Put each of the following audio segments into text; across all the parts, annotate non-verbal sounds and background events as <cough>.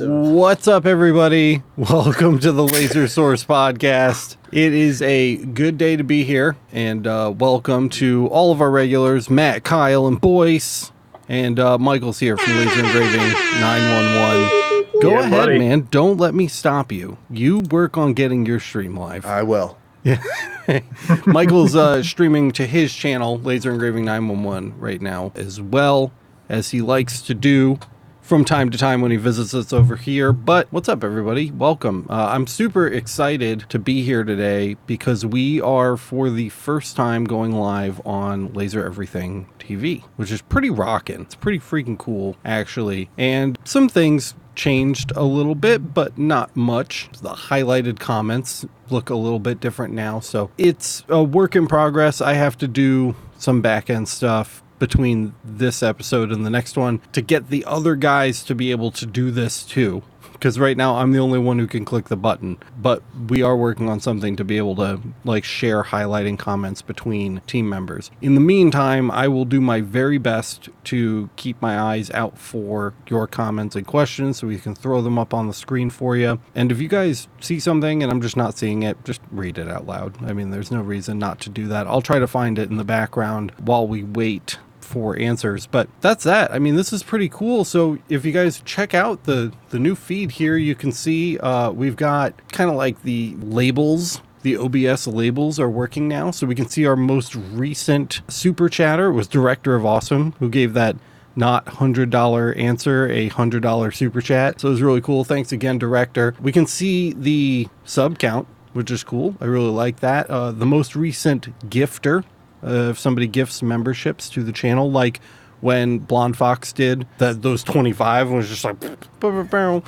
What's up, everybody? <laughs> Welcome to the Laser Source Podcast. It is a good day to be here, and uh, welcome to all of our regulars Matt, Kyle, and Boyce. And uh, Michael's here from Laser Engraving 911. Go Yeah, ahead, buddy. man. Don't let me stop you. You work on getting your stream live. I will. <laughs> Michael's uh, streaming to his channel, Laser Engraving 911, right now, as well as he likes to do from time to time when he visits us over here. But what's up, everybody? Welcome. Uh, I'm super excited to be here today because we are, for the first time, going live on Laser Everything TV, which is pretty rocking. It's pretty freaking cool, actually. And some things changed a little bit, but not much. The highlighted comments look a little bit different now. So it's a work in progress. I have to do some back end stuff between this episode and the next one to get the other guys to be able to do this too. Because right now I'm the only one who can click the button, but we are working on something to be able to like share highlighting comments between team members. In the meantime, I will do my very best to keep my eyes out for your comments and questions so we can throw them up on the screen for you. And if you guys see something and I'm just not seeing it, just read it out loud. I mean, there's no reason not to do that. I'll try to find it in the background while we wait for answers but that's that i mean this is pretty cool so if you guys check out the the new feed here you can see uh we've got kind of like the labels the OBS labels are working now, so we can see our most recent super chatter was Director of Awesome, who gave that not $100 answer, a $100 super chat. So it was really cool. Thanks again, Director. We can see the sub count, which is cool. I really like that. Uh, the most recent gifter, uh, if somebody gifts memberships to the channel, like when Blonde Fox did that, those 25 was just like,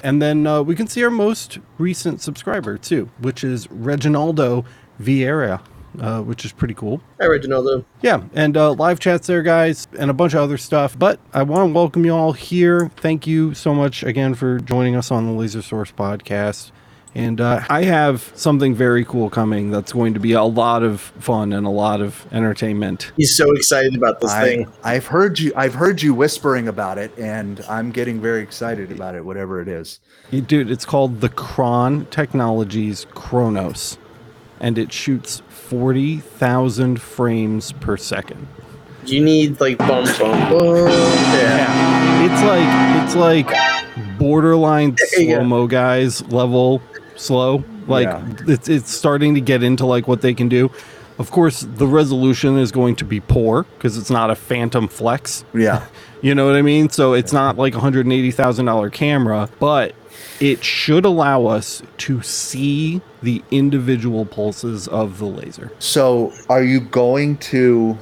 and then uh, we can see our most recent subscriber too, which is Reginaldo Vieira, uh, which is pretty cool. hi, Reginaldo. Yeah, and uh, live chats there, guys, and a bunch of other stuff. But I want to welcome you all here. Thank you so much again for joining us on the Laser Source podcast. And uh, I have something very cool coming that's going to be a lot of fun and a lot of entertainment. He's so excited about this I, thing. I've heard you. I've heard you whispering about it, and I'm getting very excited about it. Whatever it is. Dude, it's called the Kron Technologies Chronos, and it shoots 40,000 frames per second. You need like bum bum bum. <laughs> Yeah. Yeah, it's like it's like borderline <laughs> slow mo guys level slow. Like Yeah. it's it's starting to get into like what they can do. Of course, the resolution is going to be poor because it's not a Phantom Flex. Yeah. <laughs> You know what I mean? So it's not like a hundred and eighty thousand dollar camera, but it should allow us to see the individual pulses of the laser. So, are you going to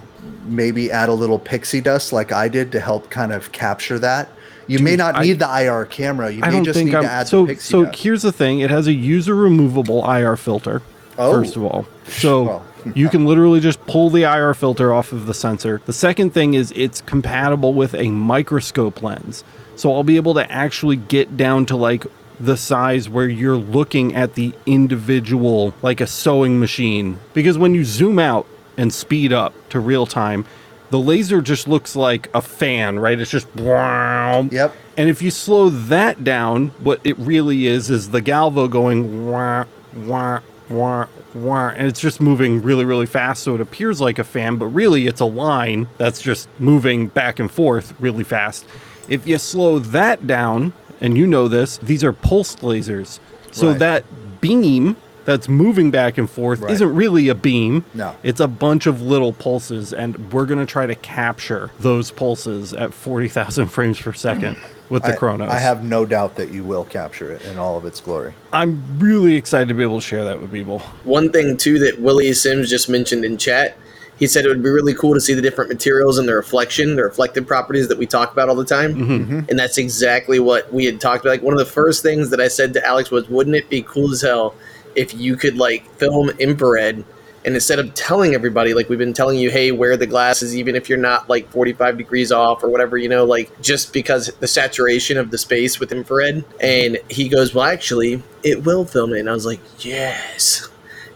maybe add a little pixie dust like I did to help kind of capture that? You may not I- need the IR camera. You I may just need I'm to add so. the pixie So here's the thing: it has a user removable IR filter. Oh. First of all, <laughs> so Well, you can literally just pull the IR filter off of the sensor. The second thing is it's compatible with a microscope lens, so I'll be able to actually get down to like the size where you're looking at the individual, like a sewing machine. Because when you zoom out and speed up to real time, the laser just looks like a fan, right? It's just wow. Yep. And if you slow that down, what it really is is the galvo going wah, wah, wah, wah, and it's just moving really, really fast. So it appears like a fan, but really it's a line that's just moving back and forth really fast. If you slow that down, and you know this, these are pulsed lasers. So Right. that beam that's moving back and forth Right. isn't really a beam. No. It's a bunch of little pulses, and we're going to try to capture those pulses at 40,000 <laughs> frames per second with the I, Chronos. I have no doubt that you will capture it in all of its glory. I'm really excited to be able to share that with people. One thing too that Willie Sims just mentioned in chat, he said it would be really cool to see the different materials and the reflection, the reflective properties that we talk about all the time. Mm-hmm. And that's exactly what we had talked about. Like one of the first things that I said to Alex was, wouldn't it be cool as hell if you could like film infrared and instead of telling everybody like we've been telling you hey wear the glasses even if you're not like 45 degrees off or whatever you know like just because the saturation of the space with infrared. And he goes well actually it will film it. And i was like yes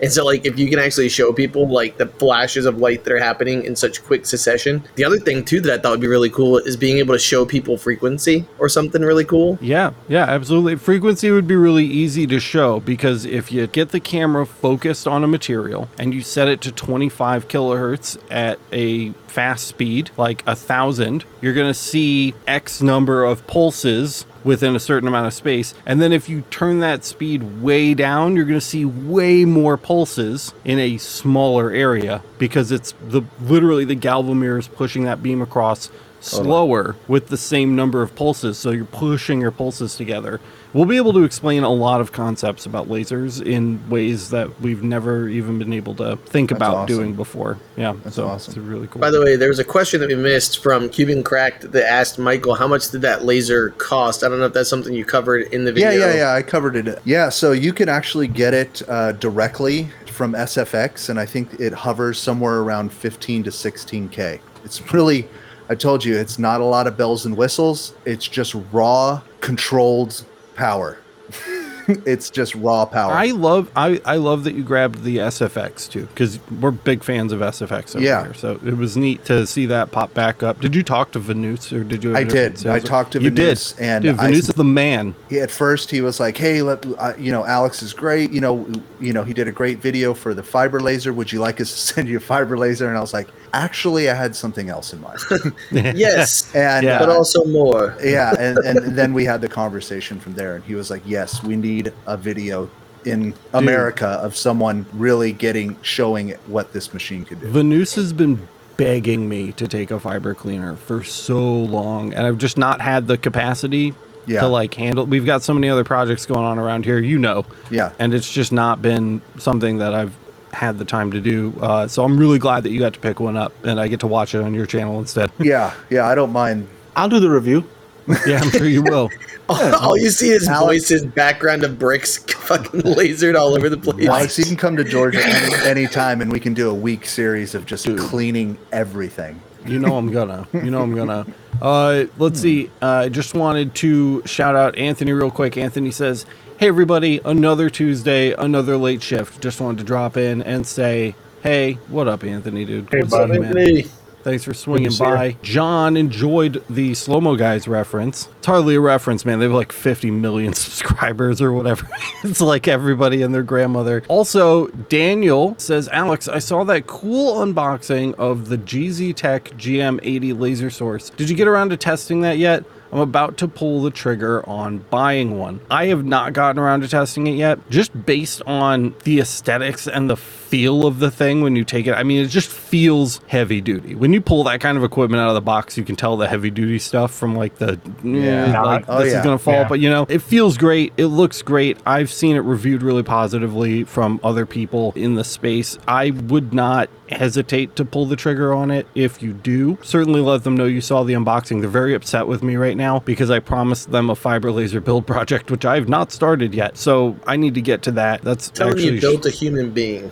And so, like, if you can actually show people like the flashes of light that are happening in such quick succession, the other thing too that I thought would be really cool is being able to show people frequency or something really cool. Yeah, yeah, absolutely. Frequency would be really easy to show because if you get the camera focused on a material and you set it to 25 kilohertz at a fast speed, like a thousand, you're going to see X number of pulses within a certain amount of space. And then if you turn that speed way down, you're going to see way more pulses in a smaller area because it's the literally the galvanometer is pushing that beam across slower with the same number of pulses. So you're pushing your pulses together. We'll be able to explain a lot of concepts about lasers in ways that we've never even been able to think about awesome. doing before. Yeah, That's so awesome. it's really cool. By the way, there was a question that we missed from Cuban Cracked that asked Michael, how much did that laser cost? I don't know if that's something you covered in the video. Yeah, yeah, yeah. I covered it. Yeah, so you can actually get it uh, directly from SFX, and I think it hovers somewhere around 15 to 16k. It's really, I told you, it's not a lot of bells and whistles. It's just raw, controlled power. <laughs> it's just raw power. I love I, I love that you grabbed the SFX too because we're big fans of SFX over Yeah. here. So it was neat to see that pop back up. Did you talk to Venus or did you? I did. I talked to you Venus, did. and Dude, I- is the man. he, at first he was like, "Hey, let, uh, you know, Alex is great. You know, you know, he did a great video for the fiber laser. Would you like us to <laughs> send you a fiber laser?" And I was like, "Actually, I had something else in mind." <laughs> Yes, and Yeah. but uh, also more. yeah, and, and then we had the conversation from there, and he was like, "Yes, we need a video in America of someone really getting showing what this machine could do." Venus has been begging me to take a fiber cleaner for so long, and I've just not had the capacity Yeah. to like handle. We've got so many other projects going on around here, you know. Yeah. and it's just not been something that I've had the time to do. Uh, so I'm really glad that you got to pick one up, and I get to watch it on your channel instead. <laughs> Yeah, yeah, I don't mind. I'll do the review. <laughs> yeah, I'm sure you will. <laughs> All you see is Alex- voices, background of bricks, fucking lasered all over the place. Alex, you can come to Georgia any anytime, and we can do a week series of just cleaning everything. You know I'm gonna. You know I'm gonna. Uh, let's see. Uh, I just wanted to shout out Anthony real quick. Anthony says, "Hey everybody, another Tuesday, another late shift. Just wanted to drop in and say, hey, what up, Anthony, dude? Hey, What's up, buddy. man? Thanks for swinging by. John enjoyed the slow mo guys reference. It's hardly a reference, man. They have like 50 million <laughs> subscribers or whatever. <laughs> it's like everybody and their grandmother. Also, Daniel says, Alex, I saw that cool unboxing of the GZ Tech GM80 laser source. Did you get around to testing that yet? I'm about to pull the trigger on buying one. I have not gotten around to testing it yet, just based on the aesthetics and the feel of the thing when you take it. I mean, it just feels heavy duty. When you pull that kind of equipment out of the box, you can tell the heavy duty stuff from like the Yeah. yeah, like Oh, this yeah. is gonna fall. Yeah. But you know, it feels great. It looks great. I've seen it reviewed really positively from other people in the space. I would not hesitate to pull the trigger on it if you do. Certainly let them know you saw the unboxing. They're very upset with me right now because I promised them a fiber laser build project, which I have not started yet. So I need to get to that. That's tell me actually you built a human being.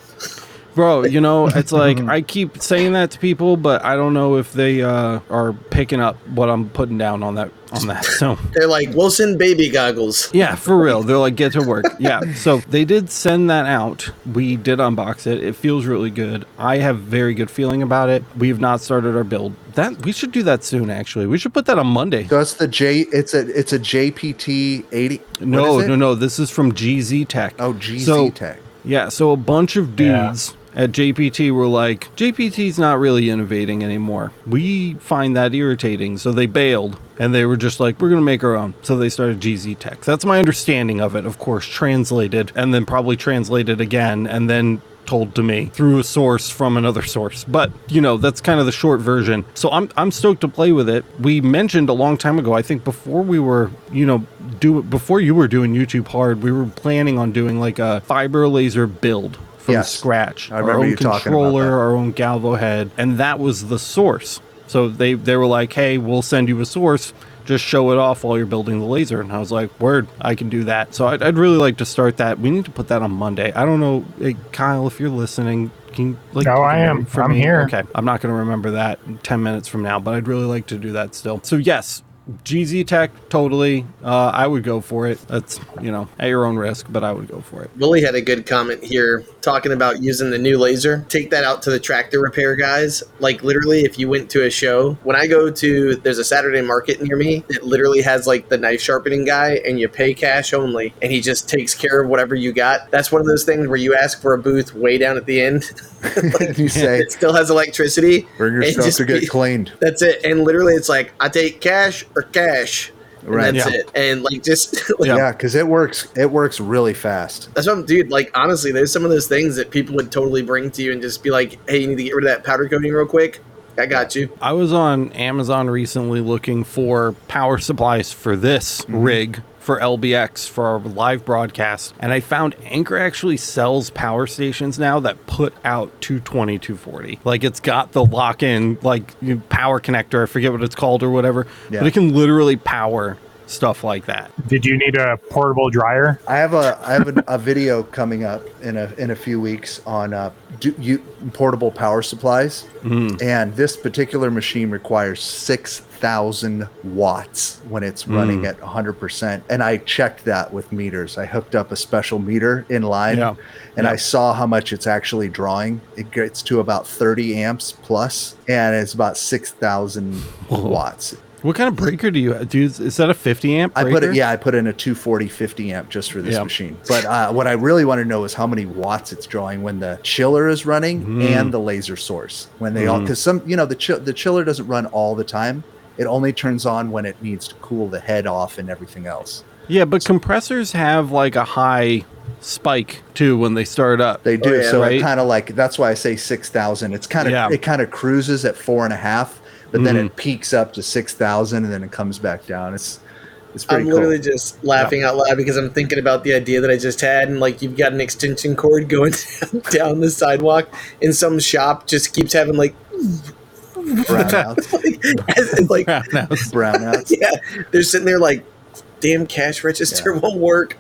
Bro you know it's like <laughs> i keep saying that to people but i don't know if they uh, are picking up what i'm putting down on that on that so <laughs> They're like Wilson baby goggles. yeah for real they're like get to work yeah so they did send that out we did unbox it it feels really good i have very good feeling about it we have not started our build that we should do that soon actually we should put that on monday So it's the J. It's a it's a JPT eighty. no what is it? no no this is from gz tech Oh, GZ So- Tech. Yeah, so a bunch of Yeah. At JPT were like, JPT's not really innovating anymore. We find that irritating. So they bailed and they were just like, we're going to make our own. So they started GZ Tech. That's my understanding of it, of course, translated and then probably translated again and then told to me through a source from another source. But, you know, that's kind of the short version. So I'm I'm stoked to play with it. We mentioned a long time ago, I think before we were, you know, do before you were doing YouTube hard, we were planning on doing like a fiber laser build from Yes. scratch. I remember our own you talking about controller, that. our own galvo head, and that was the source. So they they were like, "Hey, we'll send you a source. Just show it off while you're building the laser." And I was like, "Word, I can do that." So I'd, I'd really like to start that. We need to put that on Monday. I don't know, hey, Kyle, if you're listening. Can you, like, No, take a I am. I'm me? here. Okay, I'm not going to remember that in 10 minutes from now, but I'd really like to do that still. So yes, GZ Tech, totally. Uh, I would go for it. That's, you know, at your own risk, but I would go for it. Willie had a good comment here talking about using the new laser. Take that out to the tractor repair guys. Like literally, if you went to a show, when I go to, there's a Saturday market near me that literally has like the knife sharpening guy, and you pay cash only, and he just takes care of whatever you got. That's one of those things where you ask for a booth way down at the end. <laughs> like, you say, it still has electricity. bring your stuff to get be- cleaned. That's it. And literally, it's like I take cash or cash. And Right. That's Yeah. it. And like just <laughs> like, Yeah. Yeah, because it works. It works really fast. that's what I'm, dude. Like honestly, there's some of those things that people would totally bring to you and just be like, "Hey, you need to get rid of that powder coating real quick." I got you. I was on Amazon recently looking for power supplies for this mm-hmm. rig for LBX for our live broadcast, and I found Anker actually sells power stations now that put out 220, 240. Like it's got the lock in, like you know, power connector, I forget what it's called or whatever, Yeah. but it can literally power stuff like that. Did you need a portable dryer? I have a I have a, a video coming up in a in a few weeks on uh, do, you, portable power supplies, and this particular machine requires six thousand watts when it's running at hundred percent. And I checked that with meters. I hooked up a special meter in line, Yeah. and Yeah. I saw how much it's actually drawing. It gets to about thirty amps plus, and it's about six thousand watts. What kind of breaker do you have? Dude, is that a 50 amp I put it, yeah, I put in a 240 50 amp just for this Yeah. machine. But uh, what I really want to know is how many watts it's drawing when the chiller is running Mm-hmm. and the laser source. When they all, because some, you know, the chill the chiller doesn't run all the time. It only turns on when it needs to cool the head off and everything else. Yeah, but compressors have like a high spike too when they start up. They do. Oh, yeah. so Right. it kind of like that's why I say six thousand. It's kind of Yeah. it kind of cruises at four and a half, but then it mm-hmm. peaks up to six thousand and then it comes back down. It's it's pretty I'm cool. literally just laughing out loud because I'm thinking about the idea that I just had, and like you've got an extension cord <laughs> going down the sidewalk, and some shop just keeps having like, brownouts. <laughs> like, like Brownouts. <laughs> brownouts. yeah, they're sitting there like, damn cash register Yeah. won't work.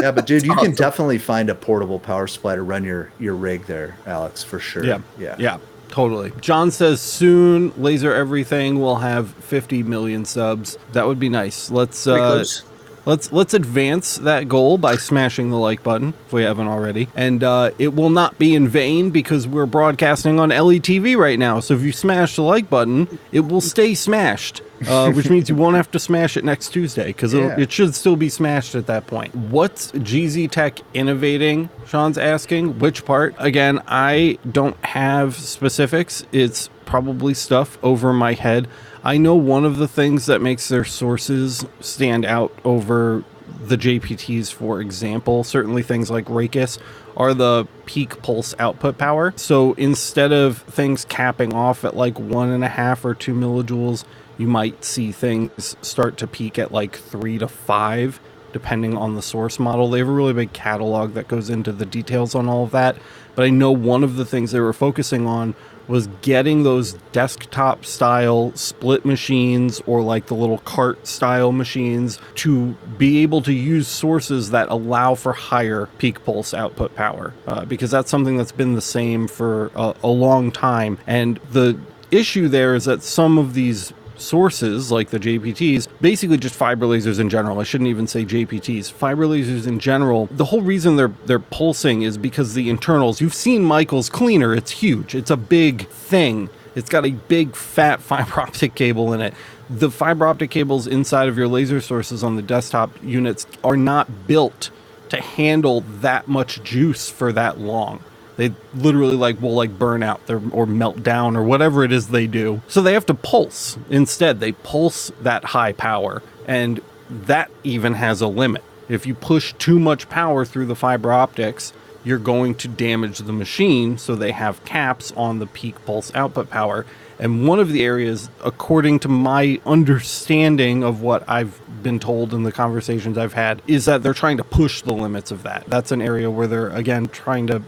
Yeah, but dude, you awesome. <laughs> can definitely find a portable power supply to run your your rig there, Alex, for sure. Yeah. yeah, Yeah. Totally. John says soon Laser Everything will have 50 million subs. That would be nice. Let's Pretty uh close. Let's let's advance that goal by smashing the like button if we haven't already. And uh it will not be in vain because we're broadcasting on LETV right now. So if you smash the like button, it will stay smashed. Uh, <laughs> which means you won't have to smash it next Tuesday because Yeah. it should still be smashed at that point. What's GZ Tech innovating? Sean's asking. Which part? Again, I don't have specifics. It's probably stuff over my head. I know one of the things that makes their sources stand out over the JPTs, for example, certainly things like Raycus, are the peak pulse output power. So instead of things capping off at like one and a half or two millijoules, you might see things start to peak at like three to five, depending on the source model. They have a really big catalog that goes into the details on all of that. But I know one of the things they were focusing on was getting those desktop style split machines or like the little cart style machines to be able to use sources that allow for higher peak pulse output power. Uh, because that's something that's been the same for a, a long time. And the issue there is that some of these sources like the JPTs, basically just fiber lasers in general. I shouldn't even say JPTs. Fiber lasers in general. The whole reason they're they're pulsing is because the internals. You've seen Michael's cleaner. It's huge. It's a big thing. It's got a big fat <laughs> fiber optic cable in it. The fiber optic cables inside of your laser sources on the desktop units are not built to handle that much juice for that long. They literally like will like burn out their, or melt down or whatever it is they do. So they have to pulse instead. They pulse that high power, and that even has a limit. If you push too much power through the fiber optics, you're going to damage the machine. So they have caps on the peak pulse output power. And one of the areas, according to my understanding of what I've been told in the conversations I've had, is that they're trying to push the limits of that. That's an area where they're, again, trying to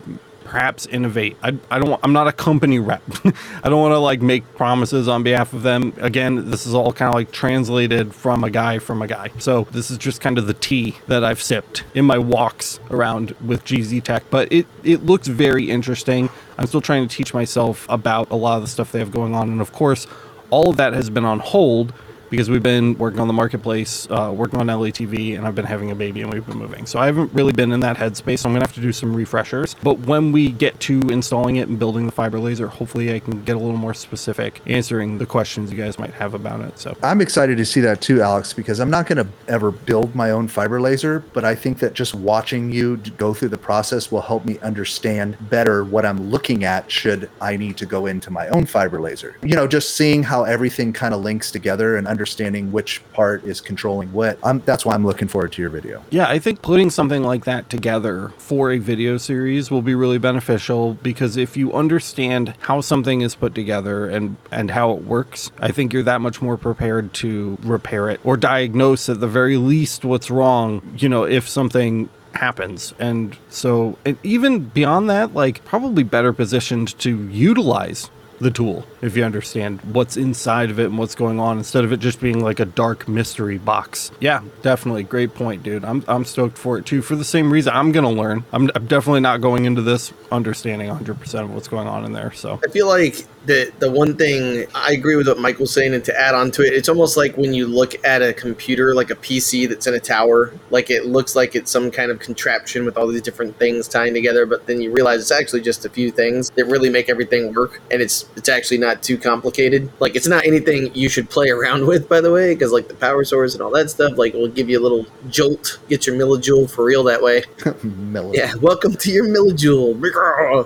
perhaps innovate. I, I don't. I'm not a company rep. <laughs> I don't want to like make promises on behalf of them. Again, this is all kind of like translated from a guy from a guy. So this is just kind of the tea that I've sipped in my walks around with GZ Tech. But it it looks very interesting. I'm still trying to teach myself about a lot of the stuff they have going on, and of course, all of that has been on hold because we've been working on the marketplace, uh, working on LATV, and I've been having a baby and we've been moving. So I haven't really been in that headspace. So I'm gonna have to do some refreshers. But when we get to installing it and building the fiber laser, hopefully I can get a little more specific, answering the questions you guys might have about it. So I'm excited to see that too, Alex, because I'm not to ever build my own fiber laser, but I think that just watching you go through the process will help me understand better what I'm looking at should I need to go into my own fiber laser. You know, just seeing how everything kind of links together and understanding which part is controlling what. I'm, that's why I'm looking forward to your video. Yeah, I think putting something like that together for a video series will be really beneficial because if you understand how something is put together and and how it works, I think you're that much more prepared to repair it or diagnose at the very least what's wrong, you know, if something happens. And so and even beyond that, like probably better positioned to utilize the tool if you understand what's inside of it and what's going on instead of it just being like a dark mystery box. Yeah, definitely great point, dude. I'm I'm stoked for it too for the same reason I'm to learn. I'm, I'm definitely not going into this understanding 100% of what's going on in there. So I feel like the the one thing I agree with what Michael's saying, and to add on to it, it's almost like when you look at a computer, like a PC that's in a tower, like it looks like it's some kind of contraption with all these different things tying together, but then you realize it's actually just a few things that really make everything work, and it's it's actually not too complicated. Like it's not anything you should play around <laughs> with, by the way, because like the power source and all that stuff, like will give you a little jolt, get your millijoule for real that way. <laughs> Miller. Yeah, welcome to your millijoule.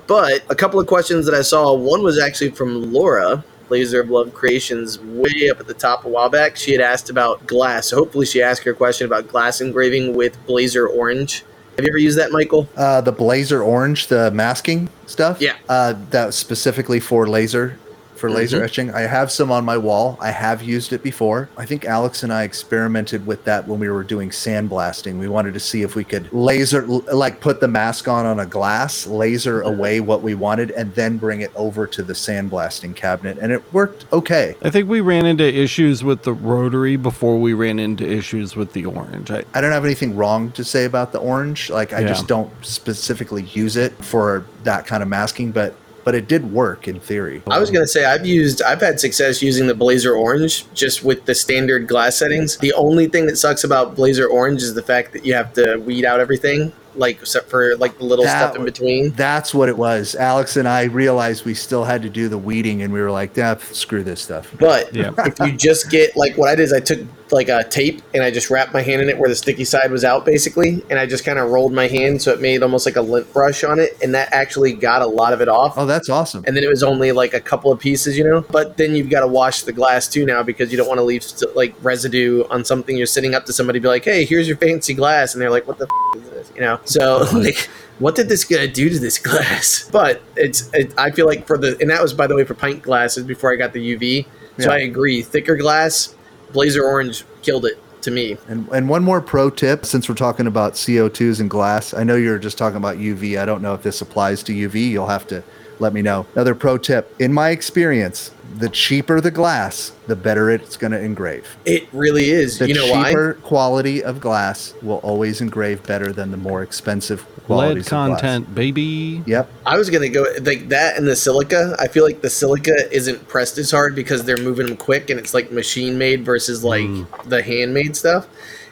But a couple of questions that I saw, one was actually from Laura, Laser of Love Creations, way up at the top a while back. She had asked about glass. So hopefully she asked her question about glass engraving with Blazer Orange. Have you ever used that, Michael? Uh, the Blazer Orange, the masking stuff. Yeah. Uh, that was specifically for laser, for laser Mhm. etching. I have some on my wall. I have used it before. I think Alex and I experimented with that when we were doing sandblasting. We wanted to see if we could laser, like put the mask on on a glass, laser away what we wanted, and then bring it over to the sandblasting cabinet, and it worked okay. I think we ran into issues with the rotary before we ran into issues with the orange. I, I don't have anything wrong to say about the orange. Like I Yeah. just don't specifically use it for that kind of masking, but but it did work in theory. I was gonna say I've used I've had success using the Blazer Orange just with the standard glass settings. The only thing that sucks about Blazer Orange is the fact that you have to weed out everything, like except for like the little That stuff in between. That's what it was. Alex and I realized we still had to do the weeding, and we were like, "Yeah, screw this stuff." But Yeah. if you just get like what I did is I took like a tape and I just wrapped my hand in it where the sticky side was out basically, and I just kind of rolled my hand so it made almost like a lint brush on it, and that actually got a lot of it off. Oh, that's awesome. And then it was only like a couple of pieces, you know. But then you've got to wash the glass too now because you don't want to leave st- like residue on something. You're sitting up to somebody, be like, "Hey, here's your fancy glass," and they're like, "What the f- is this?" You know. So <laughs> like, what did this guy do to this glass? <laughs> But it's, it, I feel like for the, and that was by the way for pint glasses before I got the UV. So Yeah. I agree, thicker glass, Blazer Orange killed it to me. And and one more pro tip, since we're talking about CO2s and glass, I know you're just talking about UV. I don't know if this applies to UV. You'll have to let me know. Another pro tip, in my experience, the cheaper the glass, the better it's going to engrave. It really is. The you know why? cheaper quality of glass will always engrave better than the more expensive lead qualities of glass. content, baby. Yep. I was gonna go like that and the silica. I feel like the silica isn't pressed as hard because they're moving them quick and it's like machine made versus like mm. the handmade stuff.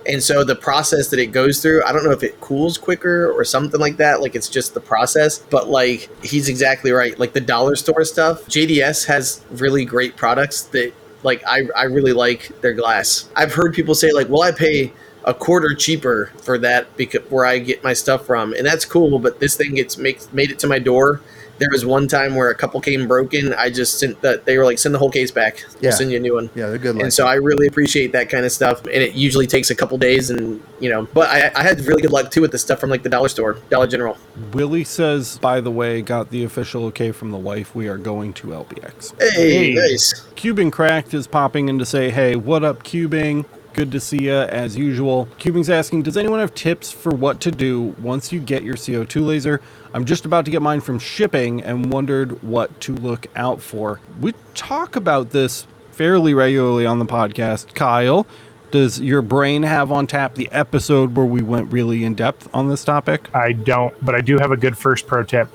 And so the process that it goes through, I don't know if it cools quicker or something like that. Like it's just the process. But like he's exactly right. Like the dollar store stuff, JDS has really great products that like I, I really like their glass. I've heard people say like, well, I pay a quarter cheaper for that because where I get my stuff from, and that's cool. But this thing gets makes made it to my door. There was one time where a couple came broken. I just sent that they were like, send the whole case back. We'll Yeah. send you a new one. Yeah, they're good. Like And so I really appreciate that kind of stuff. And it usually takes a couple days, and you know, but I, I had really good luck too with the stuff from like the dollar store, Dollar General. Willie says, by the way, got the official okay from the wife. We are going to LBX. Hey, Hey. nice. Cubing Cracked is popping in to say, hey, what up, Cubing? Good to see ya as usual. Cubing's asking, does anyone have tips for what to do once you get your CO2 laser? I'm just about to get mine from shipping and wondered what to look out for. We talk about this fairly regularly on the podcast. Kyle, does your brain have on tap the episode where we went really in depth on this topic? I don't, but I do have a good first pro tip.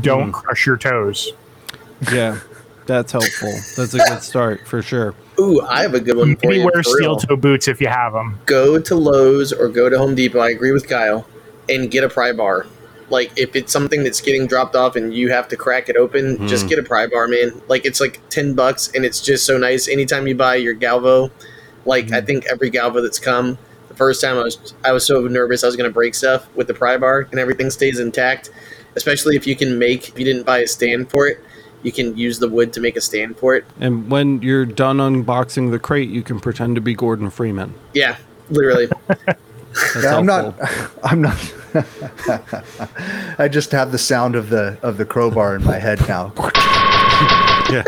Don't Hmm. crush your toes. Yeah, that's helpful. That's a good start for sure. Ooh, I have a good one for Maybe you. wear for steel toe boots if you have them. Go to Lowe's or go to Home Depot. I agree with Kyle, and get a pry bar. Like if it's something that's getting dropped off and you have to crack it open, just Mhm. get a pry bar, man. Like it's like ten bucks, and it's just so nice. Anytime you buy your Galvo, like I think every Galvo that's come, the first time I was I was so nervous I was gonna break stuff with the pry bar, and everything stays intact. Especially if you can make if you didn't buy a stand for it, you can use the wood to make a stand for it. And when you're done unboxing the crate, you can pretend to be Gordon Freeman. Yeah, literally. That's <laughs> Yeah, I'm helpful. not. I'm not. I just have the sound of the of the crowbar in my head now. Yeah.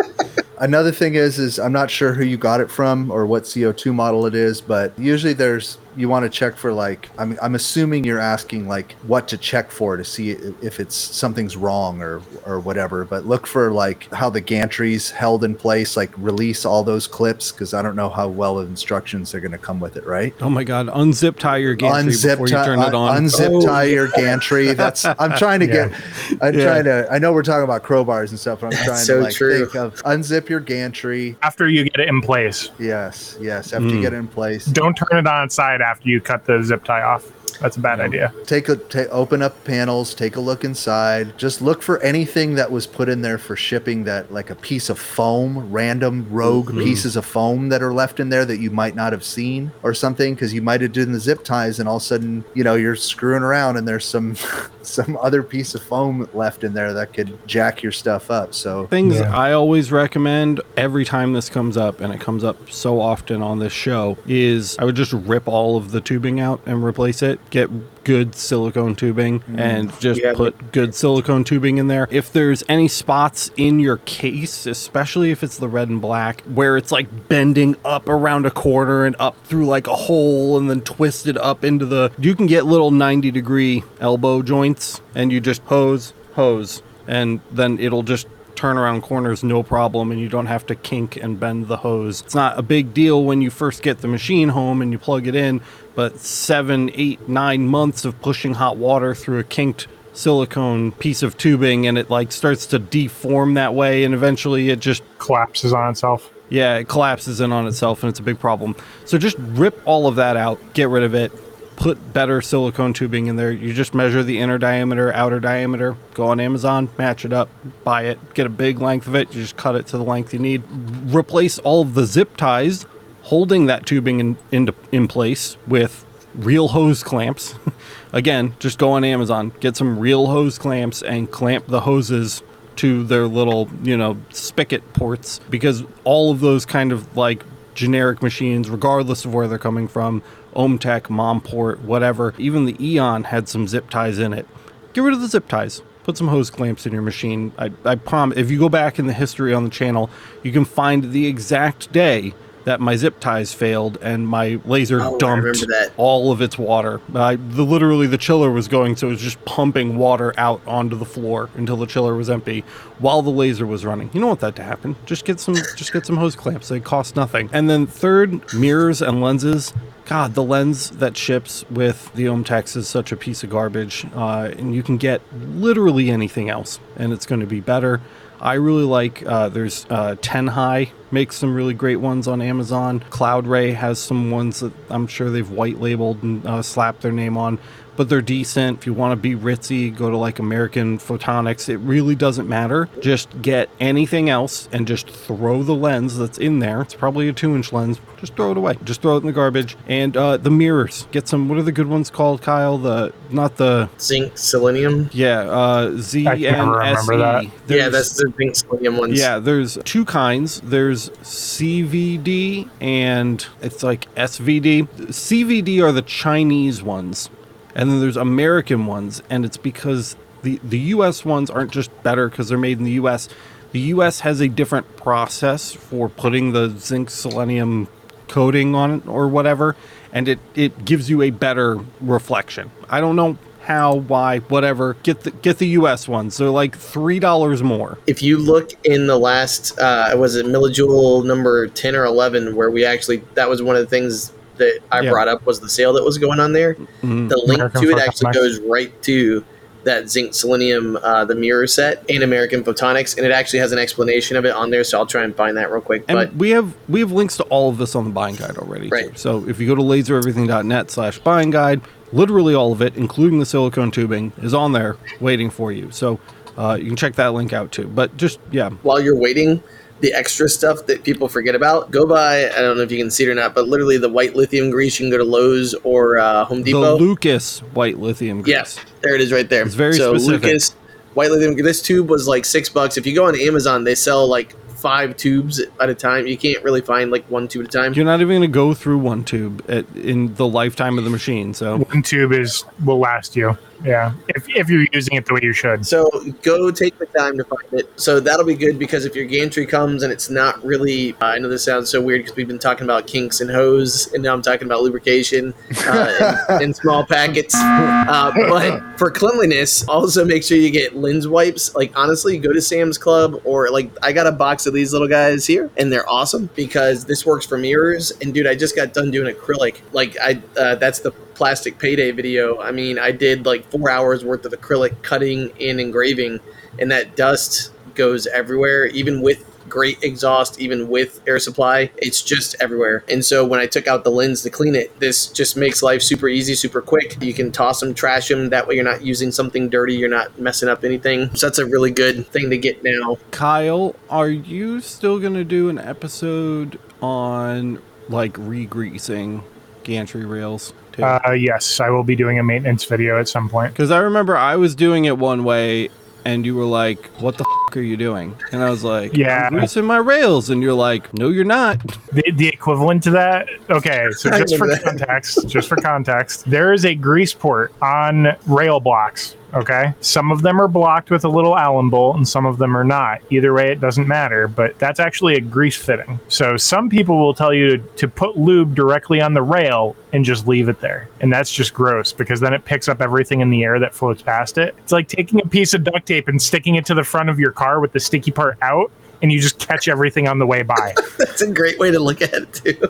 Another thing is, is I'm not sure who you got it from or what CO2 model it is, but usually there's you want to check for like I'm I'm assuming you're asking like what to check for to see if it's something's wrong or or whatever. But look for like how the gantry's held in place, like release all those clips because I don't know how well the instructions are going to come with it, right? Oh my God! Unzip tie your gantry unzip before you ti- turn it on. unzip Oh, tie your gantry. That's I'm trying to <laughs> Yeah. get. I'm Yeah. trying to. I know we're talking about crowbars and stuff, but I'm That's trying so to like true. think of unzip your gantry. After you get it in place, Yes, yes. After you Mm. get it in place, don't turn it on its side after you cut the zip tie off. That's a bad idea. take a ta open up panels, take a look inside. Just look for anything that was put in there for shipping that like a piece of foam, random rogue Mhm. pieces of foam that are left in there that you might not have seen or something because you might have done the zip ties and all of a sudden, you know, you're screwing around and there's some <laughs> some other piece of foam left in there that could jack your stuff up. So Things Yeah. I always recommend every time this comes up, and it comes up so often on this show, is I would just rip all of the tubing out and replace it. Get good silicone tubing mm. and just Yeah. put good silicone tubing in there. If there's any spots in your case, especially if it's the red and black, where it's like bending up around a corner and up through like a hole and then twisted up into the, you can get little 90 degree elbow joints and you just hose, hose, and then it'll just turn around corners no problem and you don't have to kink and bend the hose. It's not a big deal when you first get the machine home and you plug it in, but seven, eight, nine months of pushing hot water through a kinked silicone piece of tubing and it like starts to deform that way and eventually it just Collapses on itself. yeah, it collapses in on itself and it's a big problem. So just rip all of that out, get rid of it, put better silicone tubing in there. You just measure the inner diameter, outer diameter, go on Amazon, match it up, buy it, get a big length of it, you just cut it to the length you need. Replace all of the zip ties holding that tubing in into in place with real hose clamps. <laughs> Again, just go on Amazon, get some real hose clamps and clamp the hoses to their little, you know, spigot ports because all of those kind of like generic machines, regardless of where they're coming from, OMTech, Monport, whatever, even the Aeon had some zip ties in it. Get rid of the zip ties. Put some hose clamps in your machine. I, I promise, if you go back in the history on the channel, you can find the exact day that my zip ties failed and my laser Oh, dumped all of its water. I, the literally the chiller was going, so it was just pumping water out onto the floor until the chiller was empty, while the laser was running. You don't want that to happen. Just get some, <laughs> just get some hose clamps. They cost nothing. And then third, mirrors and lenses. God, the lens that ships with the OMTechs is such a piece of garbage, uh, and you can get literally anything else, and it's going to be better. I really like. Uh, there's uh, Ten High makes some really great ones on Amazon. Cloudray has some ones that I'm sure they've white labeled and uh, slapped their name on, but they're decent. If you want to be ritzy, go to like American Photonics. It really doesn't matter. Just get anything else and just throw the lens that's in there. It's probably a two inch lens. Just throw it away. Just throw it in the garbage. And uh, the mirrors. Get some. What are the good ones called, Kyle? The not the Zinc selenium. yeah uh, Z I can N never S remember that. E. Yeah, that's the zinc selenium ones. yeah, there's two kinds. There's CVD and it's like SVD. CVD are the Chinese ones, and then there's American ones, and it's because the the US ones aren't just better because they're made in the US. The US has a different process for putting the zinc selenium coating on it or whatever, and it it gives you a better reflection. I don't know how, why, whatever. Get the get the US ones. They're like three dollars more. if you look in the last uh was it millijoule number 10 or 11 where we actually that was one of the things that i Yeah. brought up was the sale that was going on there Mhm. the link American to it Photonics. actually goes right to that zinc selenium, uh, the mirror set, in American Photonics, and it actually has an explanation of it on there. So I'll try and find that real quick. And but we have we have links to all of this on the buying guide already. too. Right. So if you go to lasereverything.net slash buying guide, literally all of it, including the silicone tubing, is on there waiting for you. So uh, you can check that link out too. But just yeah, while you're waiting, the extra stuff that people forget about, go buy. I don't know if you can see it or not, but literally the white lithium grease. You can go to Lowe's or uh, Home the Depot. Lucas white lithium grease. Yes, there it is right there. It's very so specific. Lucas white lithium. Grease this tube was like six bucks. If you go on Amazon, they sell like five tubes at a time. You can't really find like one tube at a time. You're not even going to go through one tube at, in the lifetime of the machine. So One tube is will last you. Yeah, if, if you're using it the way you should. So go take the time to find it. So that'll be good because if your gantry comes and it's not really, uh, I know this sounds so weird because we've been talking about kinks and hose, and now I'm talking about lubrication uh, <laughs> small packets. Uh, but for cleanliness, also make sure you get lens wipes. Like honestly, go to Sam's Club or like I got a box of these little guys here, and they're awesome because this works for mirrors. And dude, I just got done doing acrylic. Like I, uh, that's the plastic payday video. I mean, I did like four hours worth of acrylic cutting and engraving, and that dust goes everywhere, even with great exhaust, even with air supply. It's just everywhere. And so when I took out the lens to clean it, this just makes life super easy, super quick. You can toss them, trash them. That way you're not using something dirty, you're not messing up anything. So that's a really good thing to get now. Kyle, are you still going to do an episode on like re-greasing gantry rails? Too? Uh, yes, I will be doing a maintenance video at some point. Because I remember I was doing it one way, and you were like, "What the f- are you doing?" And I was like, Yeah. I'm greasing my rails," and you're like, "No, you're not." The, the equivalent to that. Okay, so <laughs> just for that. context, just for context, there is a grease port on rail blocks. Okay, some of them are blocked with a little Allen bolt, and some of them are not. Either way, it doesn't matter. But that's actually a grease fitting. So some people will tell you to, to put lube directly on the rail and just leave it there, and that's just gross because then it picks up everything in the air that floats past it. It's like taking a piece of duct tape and sticking it to the front of your car with the sticky part out. And you just catch everything on the way by. <laughs> That's a great way to look at it too.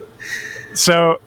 So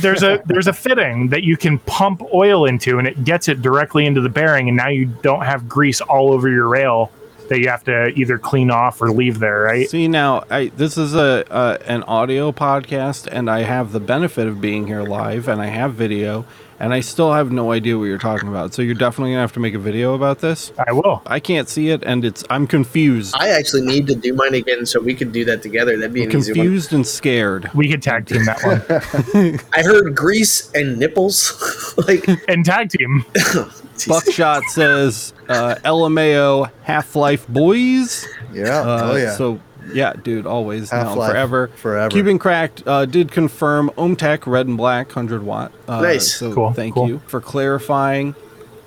there's a there's a fitting that you can pump oil into, and it gets it directly into the bearing, and now you don't have grease all over your rail that you have to either clean off or leave there, right? See now, I this is a uh, an audio podcast, and I have the benefit of being here live, and I have video, and I still have no idea what you're talking about. So you're definitely gonna have to make a video about this. I will. I can't see it, and it's I'm confused, I actually need to do mine again so we could do that together. That'd be an easy one. confused and scared. We could tag team that one <laughs> I heard grease and nipples. <laughs> like and tag team. <laughs> Buckshot says uh, LMAO Half Life Boys. Yeah. Uh, oh yeah. So yeah, dude, always now Half-Life, forever. forever. Cuban Cracked uh, did confirm OMTech Red and Black 100 watt. Uh, Nice. So Cool, thank cool. you for clarifying.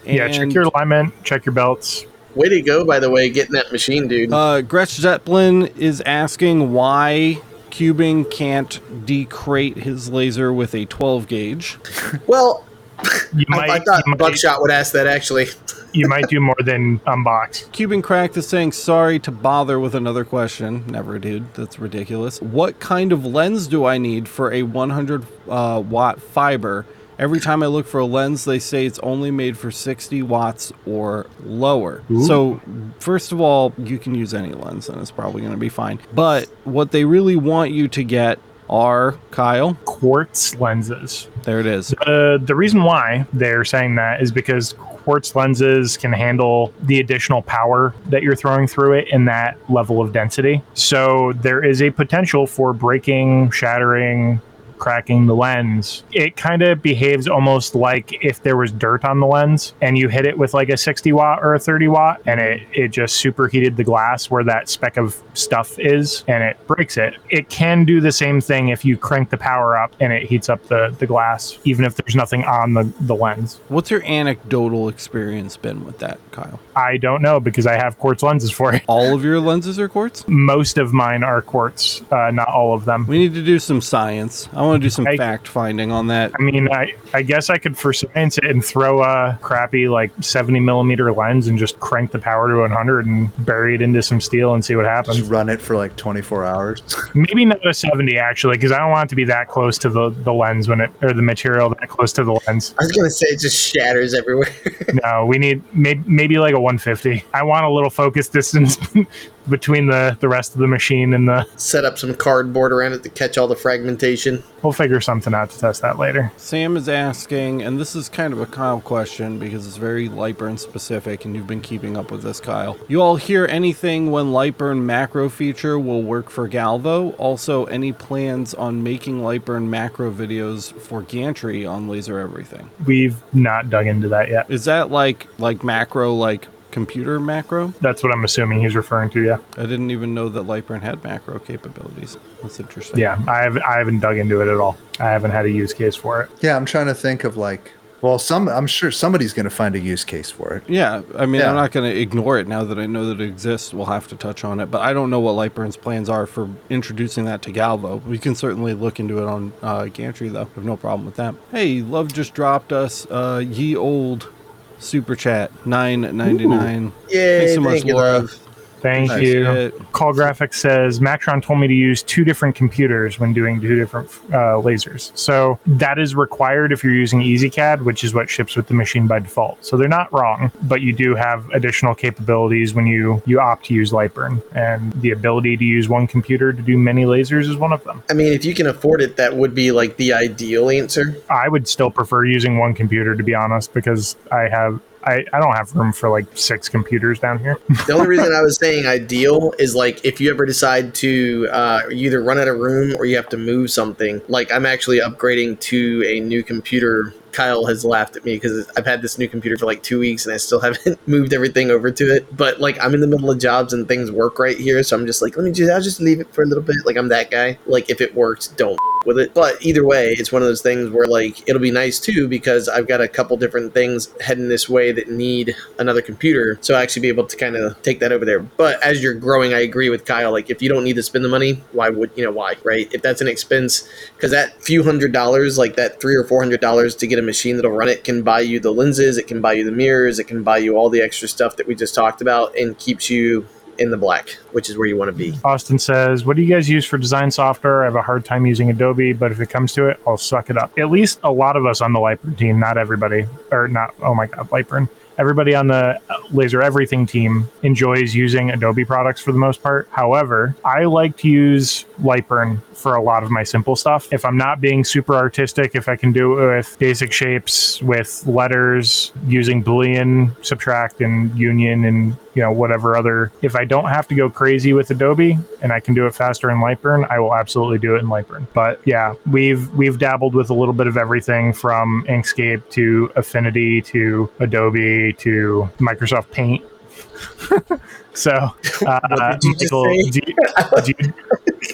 yeah, check your alignment, check your belts. way to go, by the way, getting that machine, dude. Uh, Gretsch Zeppelin is asking why Cubing can't decrate his laser with a 12 gauge. well, You I, might, I thought you, might Buckshot would ask that actually. <laughs> you might do more than unbox. Cuban Cracked is saying sorry to bother with another question. Never, dude. That's ridiculous. What kind of lens do I need for a 100 uh, watt fiber? Every time I look for a lens, they say it's only made for 60 watts or lower. So, first of all, you can use any lens and it's probably going to be fine. But what they really want you to get are, Kyle, Quartz lenses. there it is. Uh, the reason why they're saying that is because quartz lenses can handle the additional power that you're throwing through it in that level of density. So there is a potential for breaking, shattering, cracking the lens. It kind of behaves almost like if there was dirt on the lens and you hit it with like a 60 watt or a 30 watt and it, it just superheated the glass where that speck of stuff is and it breaks it. It can do the same thing if you crank the power up and it heats up the, the glass, even if there's nothing on the, the lens. What's your anecdotal experience been with that, Kyle? I don't know because I have quartz lenses for it. All of your lenses are quartz? Most of mine are quartz, uh, not all of them. We need to do some science. I want want to do some I- fact finding on that. I mean, I, I guess I could for science it and throw a crappy like 70 millimeter lens and just crank the power to 100 and bury it into some steel and see what happens. Just run it for like 24 hours. <laughs> Maybe not a 70 actually, because I don't want it to be that close to the, the lens when it or the material that close to the lens. I was gonna say it just shatters everywhere. <laughs> No, we need maybe, maybe like a 150. I want a little focus distance <laughs> between the the rest of the machine and the. Set up some cardboard around it to catch all the fragmentation. We'll figure something out to test that later. Sam is asking, and this is kind of a Kyle question because it's very Lightburn specific, and you've been keeping up with this, Kyle. You all hear anything when Lightburn macro feature will work for Galvo? Also, any plans on making Lightburn macro videos for Gantry on Laser Everything? We've not dug into that yet. Is that like like macro, like computer macro? That's what I'm assuming he's referring to. Yeah. I didn't even know that Lightburn had macro capabilities. That's interesting. Yeah. I have I haven't dug into it at all. I haven't had a use case for it. yeah, I'm trying to think of like, well, some I'm sure somebody's going to find a use case for it. Yeah, I mean, Yeah. I'm not going to ignore it now that I know that it exists. We'll have to touch on it, but I don't know what Lightburn's plans are for introducing that to Galvo. We can certainly look into it on uh, Gantry, though. I have no problem with that. Hey, Love just dropped us uh, ye old super chat nine ninety nine. Yay! Thanks so much, Laura. love. Thank Nice. you. Shit. Call Graphics says Macron told me to use two different computers when doing two different uh, lasers. So that is required if you're using EzCad, which is what ships with the machine by default. So they're not wrong, but you do have additional capabilities when you you opt to use Lightburn, and the ability to use one computer to do many lasers is one of them. I mean, if you can afford it, that would be like the ideal answer. I would still prefer using one computer to be honest, because I have. I, I don't have room for like six computers down here. <laughs> The only reason I was saying ideal is like if you ever decide to uh, either run out of room or you have to move something. Like I'm actually upgrading to a new computer. Kyle has laughed at me because I've had this new computer for like two weeks and I still <laughs> haven't moved everything over to it. But like I'm in the middle of jobs and things work right here, so I'm just like, let me just I'll just leave it for a little bit. Like I'm that guy. Like if it works, don't <laughs> with it. But either way, it's one of those things where like it'll be nice too because I've got a couple different things heading this way that need another computer. So I actually be able to kind of take that over there. But as you're growing, I agree with Kyle. Like if you don't need to spend the money, why would you know why, right? If that's an expense, because that few hundred dollars, like that three or four hundred dollars to get a machine that'll run it, can buy you the lenses, it can buy you the mirrors, it can buy you all the extra stuff that we just talked about, and keeps you in the black, which is where you want to be. Austin says, What do you guys use for design software? I have a hard time using Adobe, but if it comes to it, I'll suck it up. At least a lot of us on the Lightburn team, not everybody, or not, oh my God, Lightburn. Everybody on the Laser Everything team enjoys using Adobe products for the most part. However, I like to use Lightburn for a lot of my simple stuff. If I'm not being super artistic, if I can do it with basic shapes, with letters, using Boolean, subtract, and union, and you know whatever other. If I don't have to go crazy with Adobe and I can do it faster in Lightburn, I will absolutely do it in Lightburn. But yeah, we've we've dabbled with a little bit of everything from Inkscape to Affinity to Adobe to Microsoft Paint. <laughs> so, uh, What did you just Michael, do you, do you,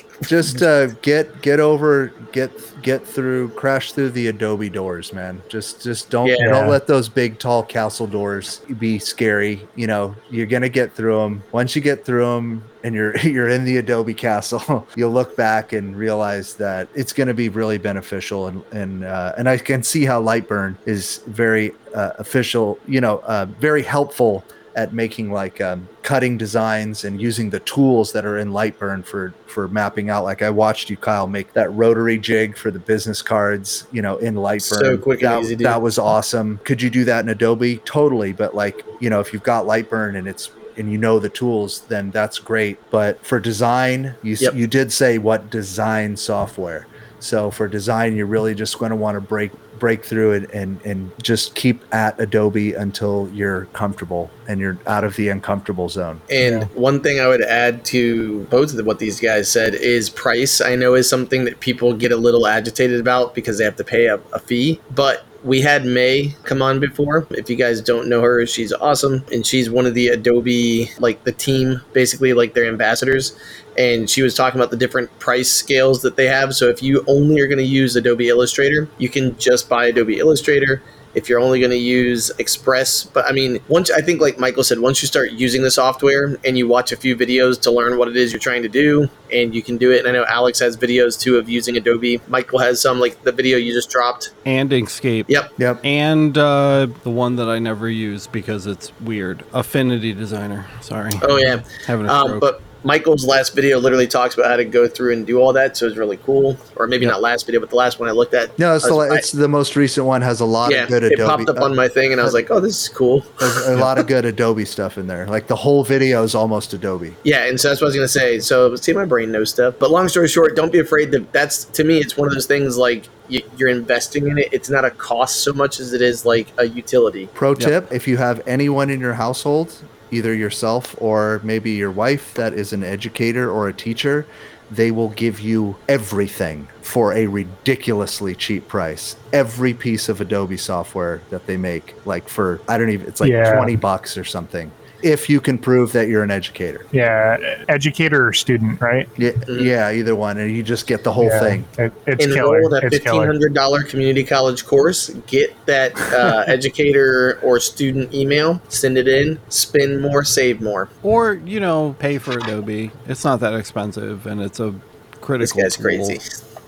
<laughs> Just uh, get get over get get through crash through the Adobe doors, man. Just just don't Yeah. don't let those big tall castle doors be scary. You know you're gonna get through them. Once you get through them and you're <laughs> you're in the Adobe castle, <laughs> you'll look back and realize that it's gonna be really beneficial. And and uh, and I can see how Lightburn is very uh, official. You know, uh, very helpful at making like um, cutting designs and using the tools that are in Lightburn for for mapping out. Like I watched you, Kyle, make that rotary jig for the business cards. You know, in Lightburn. So quick and that, easy, dude. that was awesome. Could you do that in Adobe? Totally. But like you know, if you've got Lightburn and it's and you know the tools, then that's great. But for design, you Yep. you did say what design software. So for design, you're really just going to want to break break through it and and just keep at Adobe until you're comfortable and you're out of the uncomfortable zone. And one thing I would add to both of what these guys said is price. I know is something that people get a little agitated about because they have to pay a, a fee. But we had May come on before. If you guys don't know her, she's awesome, and she's one of the Adobe like the team, basically like their ambassadors. And she was talking about the different price scales that they have. So if you only are going to use Adobe Illustrator, you can just buy Adobe Illustrator if you're only going to use Express. But I mean, once I think, like Michael said, once you start using the software and you watch a few videos to learn what it is you're trying to do, and you can do it. And I know Alex has videos too of using Adobe. Michael has some, like the video you just dropped. And Inkscape. Yep. Yep. And uh, the one that I never use because it's weird. Affinity Designer. Sorry. Oh yeah. Having a Um, stroke. but Michael's last video literally talks about how to go through and do all that, so it's really cool. Or maybe not last video, but the last one I looked at. No, it's I the, was- I- it's the most recent one. Has a lot yeah, of good it Adobe. popped up on my thing, and I was like, "Oh, this is cool." <laughs> There's a lot of good Adobe stuff in there. Like the whole video is almost Adobe. Yeah, and so that's what I was gonna say. So see, my brain knows stuff. But long story short, don't be afraid. That that's to me, it's one of those things like you, you're investing in it. It's not a cost so much as it is like a utility. Pro tip: If you have anyone in your household, either yourself or maybe your wife that is an educator or a teacher, they will give you everything for a ridiculously cheap price. Every piece of Adobe software that they make, like for I don't even, it's like Yeah. twenty bucks or something. If you can prove that you're an educator, Yeah, educator or student, right? yeah, yeah, either one, and you just get the whole Yeah, thing. It, it's Enroll killer. that It's fifteen killer. hundred dollar community college course. Get that uh, <laughs> educator or student email. Send it in. Spend more, save more. or, you know, pay for Adobe. It's not that expensive and it's a critical. This guy's tool. crazy.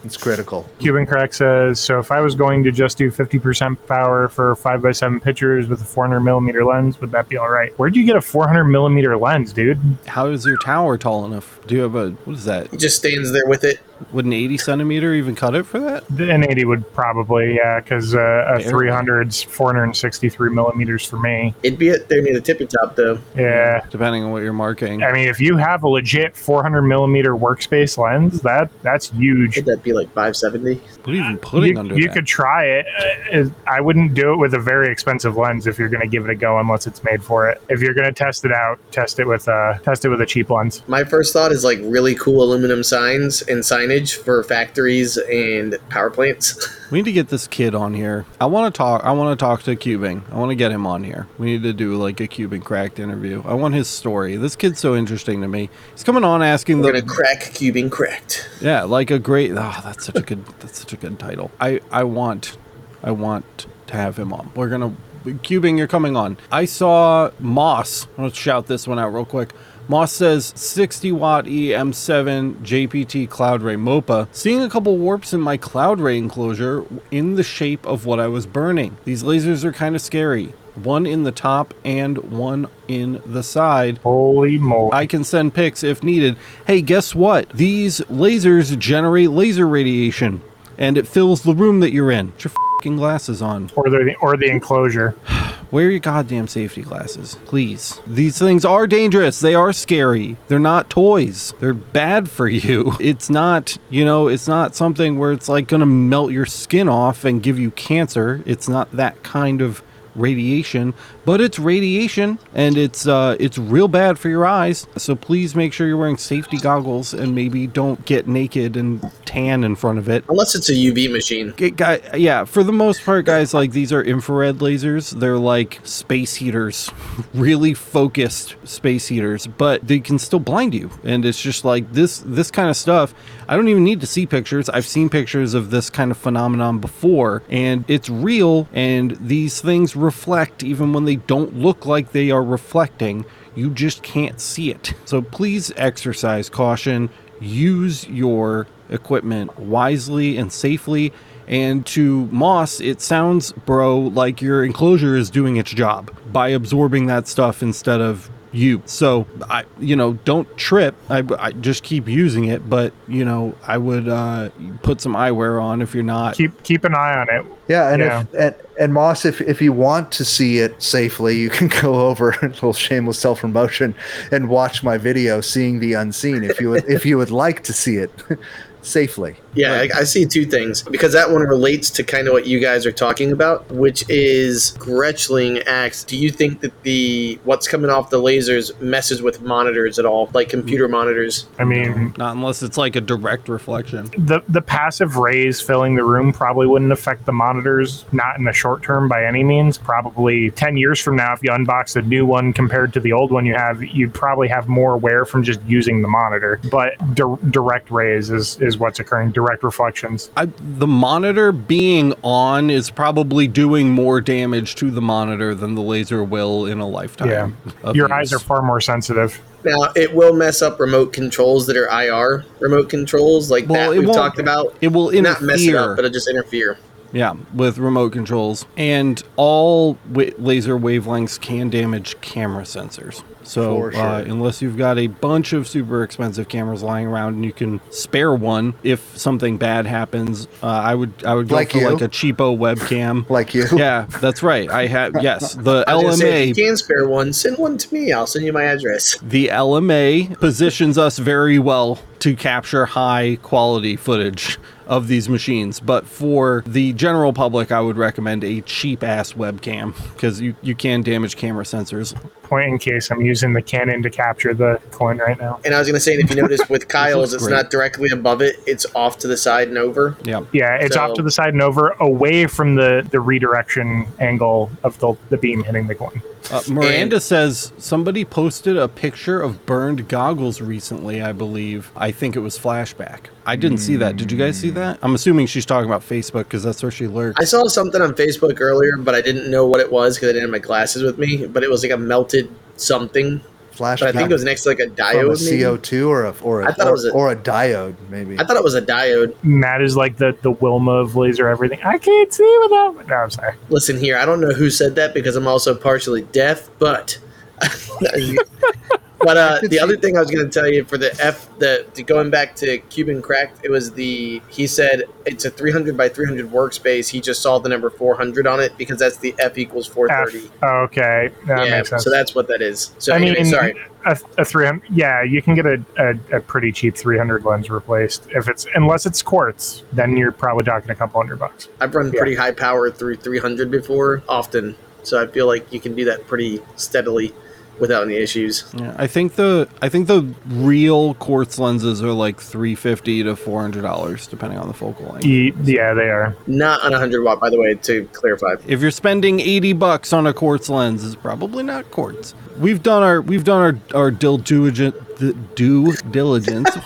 It's critical. Cuban Crack says, so if I was going to just do 50% power for 5x7 pictures with a 400 millimeter lens, would that be all right? Where'd you get a 400 millimeter lens, dude? How is your tower tall enough? Do you have a, what is that? He just stands there with it. Would an 80 centimeter even cut it for that? The N80 would probably, yeah, because uh, a Barely. 300's 463 millimeters for me. It'd be up there near the tippy top, though. Yeah. Depending on what you're marking. I mean, if you have a legit 400 millimeter workspace lens, that that's huge. Could that be like five seventy? What are you even putting You, under you that? could try it. Uh, I wouldn't do it with a very expensive lens if you're going to give it a go, unless it's made for it. If you're going to test it out, test it with uh, test it with a cheap lens. My first thought is like really cool aluminum signs and signage for factories and power plants. We need to get this kid on here. I want to talk. I want to talk to Cubing. I want to get him on here. We need to do like a Cubing cracked interview. I want his story. This kid's so interesting to me. He's coming on asking We're the gonna crack cubing cracked. yeah, like a great. Oh, that's such a good. That's such a good title. I I want, I want to have him on. We're gonna Cubing. You're coming on. I saw Moss. Let's shout this one out real quick. Moss says 60 watt E EM7 JPT Cloudray MOPA. Seeing a couple warps in my Cloudray enclosure in the shape of what I was burning. These lasers are kind of scary. One in the top and one in the side. Holy moly! I can send pics if needed. Hey, guess what? These lasers generate laser radiation, and it fills the room that you're in. Put your fing glasses on. or the or the enclosure. Wear your goddamn safety glasses, please. These things are dangerous. They are scary. They're not toys. They're bad for you. <laughs> It's not, you know, it's not something where it's like gonna melt your skin off and give you cancer. It's not that kind of radiation, but it's radiation and it's uh it's real bad for your eyes. So please make sure you're wearing safety goggles and maybe don't get naked and tan in front of it. Unless it's a UV machine. It guy, yeah, for the most part, guys, like these are infrared lasers. They're like space heaters, <laughs> really focused space heaters, but they can still blind you. And it's just like this, this kind of stuff. I don't even need to see pictures. I've seen pictures of this kind of phenomenon before, and it's real. And these things reflect even when they don't look like they are reflecting. You just can't see it. So please exercise caution. Use your equipment wisely and safely. And to Moss, it sounds, bro, like your enclosure is doing its job by absorbing that stuff instead of you. So I, you know, don't trip. I, I just keep using it, but you know, I would uh, put some eyewear on if you're not. Keep keep an eye on it. Yeah, and Yeah. if and, and Moss, if if you want to see it safely, you can <laughs> go over a <laughs> little shameless self promotion and watch my video, seeing the unseen. If you would, if you would like to see it <laughs> safely. Yeah, I, I see two things because that one relates to kind of what you guys are talking about, which is Gretchling asks, "Do you think that the what's coming off the lasers messes with monitors at all, like computer mm. monitors?" I mean, Not unless it's like a direct reflection. the the passive rays filling the room probably wouldn't affect the monitors not in the short term by any means probably 10 years from now if you unbox a new one compared to the old one you have you'd probably have more wear from just using the monitor but di- direct rays is is what's occurring direct reflections. I, the monitor being on is probably doing more damage to the monitor than the laser will in a lifetime. Yeah. Your use. eyes are far more sensitive. Now it will mess up remote controls that are IR remote controls like Well, that we've talked about. It will Not mess it interfere. up, but it'll just interfere. Yeah, with remote controls. And all wa- laser wavelengths can damage camera sensors. So, sure. uh, unless you've got a bunch of super expensive cameras lying around and you can spare one if something bad happens, uh, I would I would go Like for you. like a cheapo webcam. <laughs> Like you. yeah, that's right. I have <laughs> yes, the I was say, LMA if you can spare one, send one to me. I'll send you my address. the LMA positions us very well to capture high quality footage of these machines. But for the general public, I would recommend a cheap ass webcam because you, you can damage camera sensors. Point in case I'm using the Canon to capture the coin right now. And I was gonna say, if you notice with <laughs> Kyle's, it's great. not directly above it; it's off to the side and over. Yeah. Yeah, it's So- off to the side and over, away from the the redirection angle of the, the beam hitting the coin. Uh, Miranda says somebody posted a picture of burned goggles recently, I believe. I think it was flashback. I didn't see that. Did you guys see that? I'm assuming she's talking about Facebook because that's where she lurks. I saw something on Facebook earlier, but I didn't know what it was because I didn't have my glasses with me. But it was like a melted something. Flash. But I think it was next to like a from a diode. maybe? CO2 or a or a, I thought it was a- or a diode maybe. I thought it was a diode. Matt is like the the Wilma of laser everything. I can't see without. No, I'm sorry. Listen here, I don't know who said that because I'm also partially deaf, but <laughs> <laughs> but uh, the other thing I was going to tell you for the F the, the going back to Cuban cracked, it was the he said it's a 300 by 300 workspace. He just saw the number 400 on it because that's the F equals 430. F. Okay, that yeah, makes sense. so that's what that is. So I anyway, mean, sorry. a, a 300. Yeah, you can get a, a, a pretty cheap 300 lens replaced if it's unless it's quartz. Then you're probably talking a couple hundred bucks. I've run yeah. pretty high power through 300 before, often. So I feel like you can do that pretty steadily without any issues. Yeah, I think the I think the real quartz lenses are like three fifty to four hundred dollars, depending on the focal length. Yeah, they are. Not on a 100 watt, by the way, to clarify. If you're spending eighty bucks on a quartz lens, it's probably not quartz. We've done our we've done our our dil diligent the due diligence. <laughs>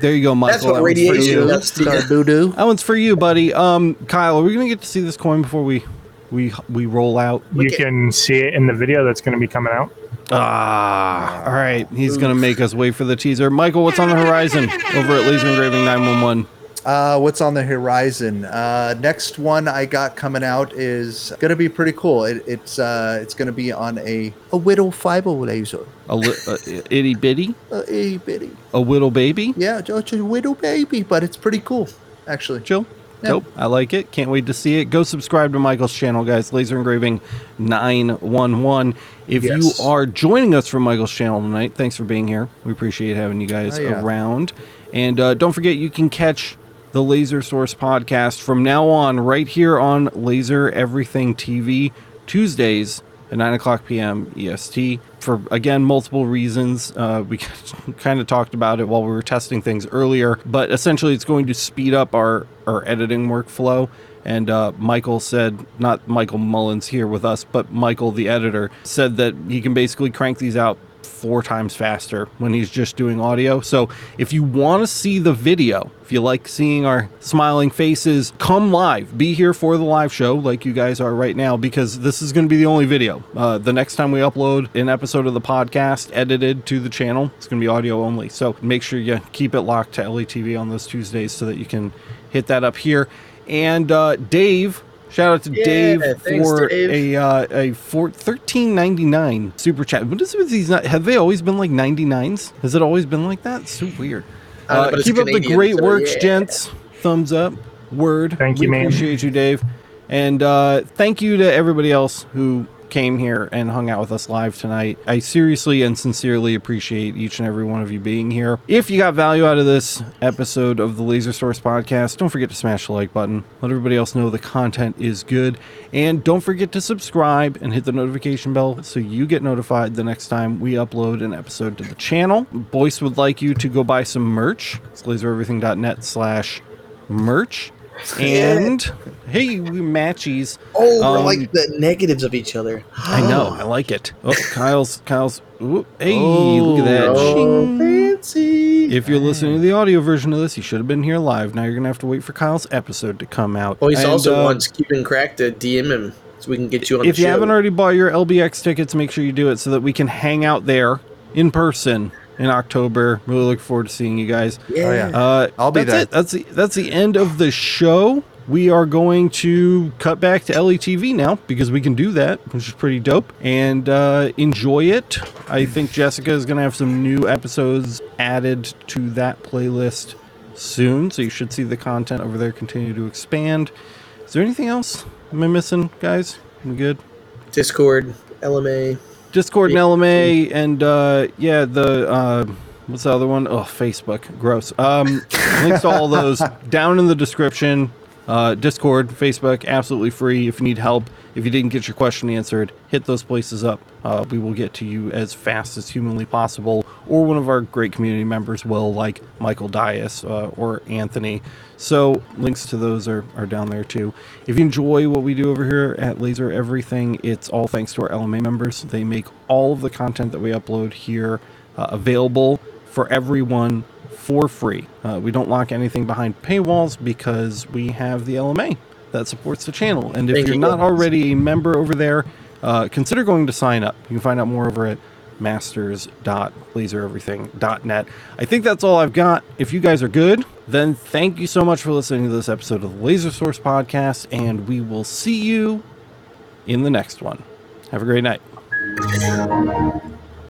There you go, Michael. That's what that one's for radiation you. does to you. doo doo. That one's for you, buddy. Um, Kyle, are we gonna get to see this coin before we we we roll out? You at- can see it in the video that's going to be coming out. Ah, all right. He's gonna make us wait for the teaser. Michael, what's on the horizon over at Laser Engraving Nine One One? Uh, what's on the horizon? Uh, next one I got coming out is gonna be pretty cool. It, it's uh, it's gonna be on a a whittle fiber laser, A, li- <laughs> a itty bitty, a itty bitty. a whittle baby. Yeah, just a whittle baby, but it's pretty cool, actually. Chill. Yeah. Dope. I like it. Can't wait to see it. Go subscribe to Michael's channel, guys. Laser Engraving 911. If Yes. you are joining us from Michael's channel tonight, thanks for being here. We appreciate having you guys Oh, yeah. around. And uh, don't forget, you can catch the Laser Source podcast from now on right here on Laser Everything TV Tuesdays at 9 o'clock p.m. EST for, again, multiple reasons. Uh, we <laughs> kind of talked about it while we were testing things earlier, but essentially it's going to speed up our, our editing workflow. And uh, Michael said, not Michael Mullins here with us, but Michael, the editor, said that he can basically crank these out four times faster when he's just doing audio. So if you want to see the video, if you like seeing our smiling faces, come live. Be here for the live show like you guys are right now because this is going to be the only video. Uh, the next time we upload an episode of the podcast edited to the channel, it's going to be audio only. So make sure you keep it locked to LETV on those Tuesdays so that you can hit that up here. And uh, Dave, shout out to Yeah, Dave for Dave. a uh, a for thirteen ninety nine super chat. What is it with these? Have they always been like ninety nines? Has it always been like that? So weird. I don't know, Uh, but it's keep up the great so work, yeah. gents. Thumbs up. Word. Thank we you, man. Appreciate you, Dave. And uh, thank you to everybody else who came here and hung out with us live tonight. I seriously and sincerely appreciate each and every one of you being here. If you got value out of this episode of the Laser Source podcast, don't forget to smash the like button. Let everybody else know the content is good. And don't forget to subscribe and hit the notification bell so you get notified the next time we upload an episode to the channel. Boyce would like you to go buy some merch. It's lasereverything.net slash merch. <laughs> And hey, we matchies. Oh, we're Um, like the negatives of each other. I know. <gasps> I like it. Oh, Kyle's Kyle's. Ooh, hey, look at that. Oh, Shing. fancy. If you're listening to the audio version of this, you should have been here live. Now you're gonna have to wait for Kyle's episode to come out. Oh, he's And, also uh, wants Keeping Crack to DM him so we can get you on if the you show. haven't already bought your LBX tickets, make sure you do it so that we can hang out there in person in October. Really look forward to seeing you guys. yeah. Oh, yeah. Uh, I'll be that's there. It. That's the that's the end of the show. We are going to cut back to LETV now because we can do that, which is pretty dope. And uh, enjoy it. I think Jessica is going to have some new episodes added to that playlist soon, so you should see the content over there continue to expand. Is there anything else? Am I missing, guys? We good? Discord, LMA. Discord and LMA, and uh, yeah, the uh, what's the other one? Oh, Facebook. Gross. Um, links to all those <laughs> down in the description. Uh, Discord, Facebook, absolutely free. If you need help, if you didn't get your question answered, hit those places up. Uh, we will get to you as fast as humanly possible, or one of our great community members will, like Michael Dias uh, or Anthony. So links to those are, are down there too. If you enjoy what we do over here at Laser Everything, it's all thanks to our LMA members. They make all of the content that we upload here uh, available for everyone for free. Uh, we don't lock anything behind paywalls because we have the LMA that supports the channel. And if Thank you're you. not already a member over there, uh, consider going to sign up. You can find out more over at masters.lasereverything.net. I think that's all I've got. If you guys are good, then thank you so much for listening to this episode of the Laser Source Podcast, and we will see you in the next one. Have a great night.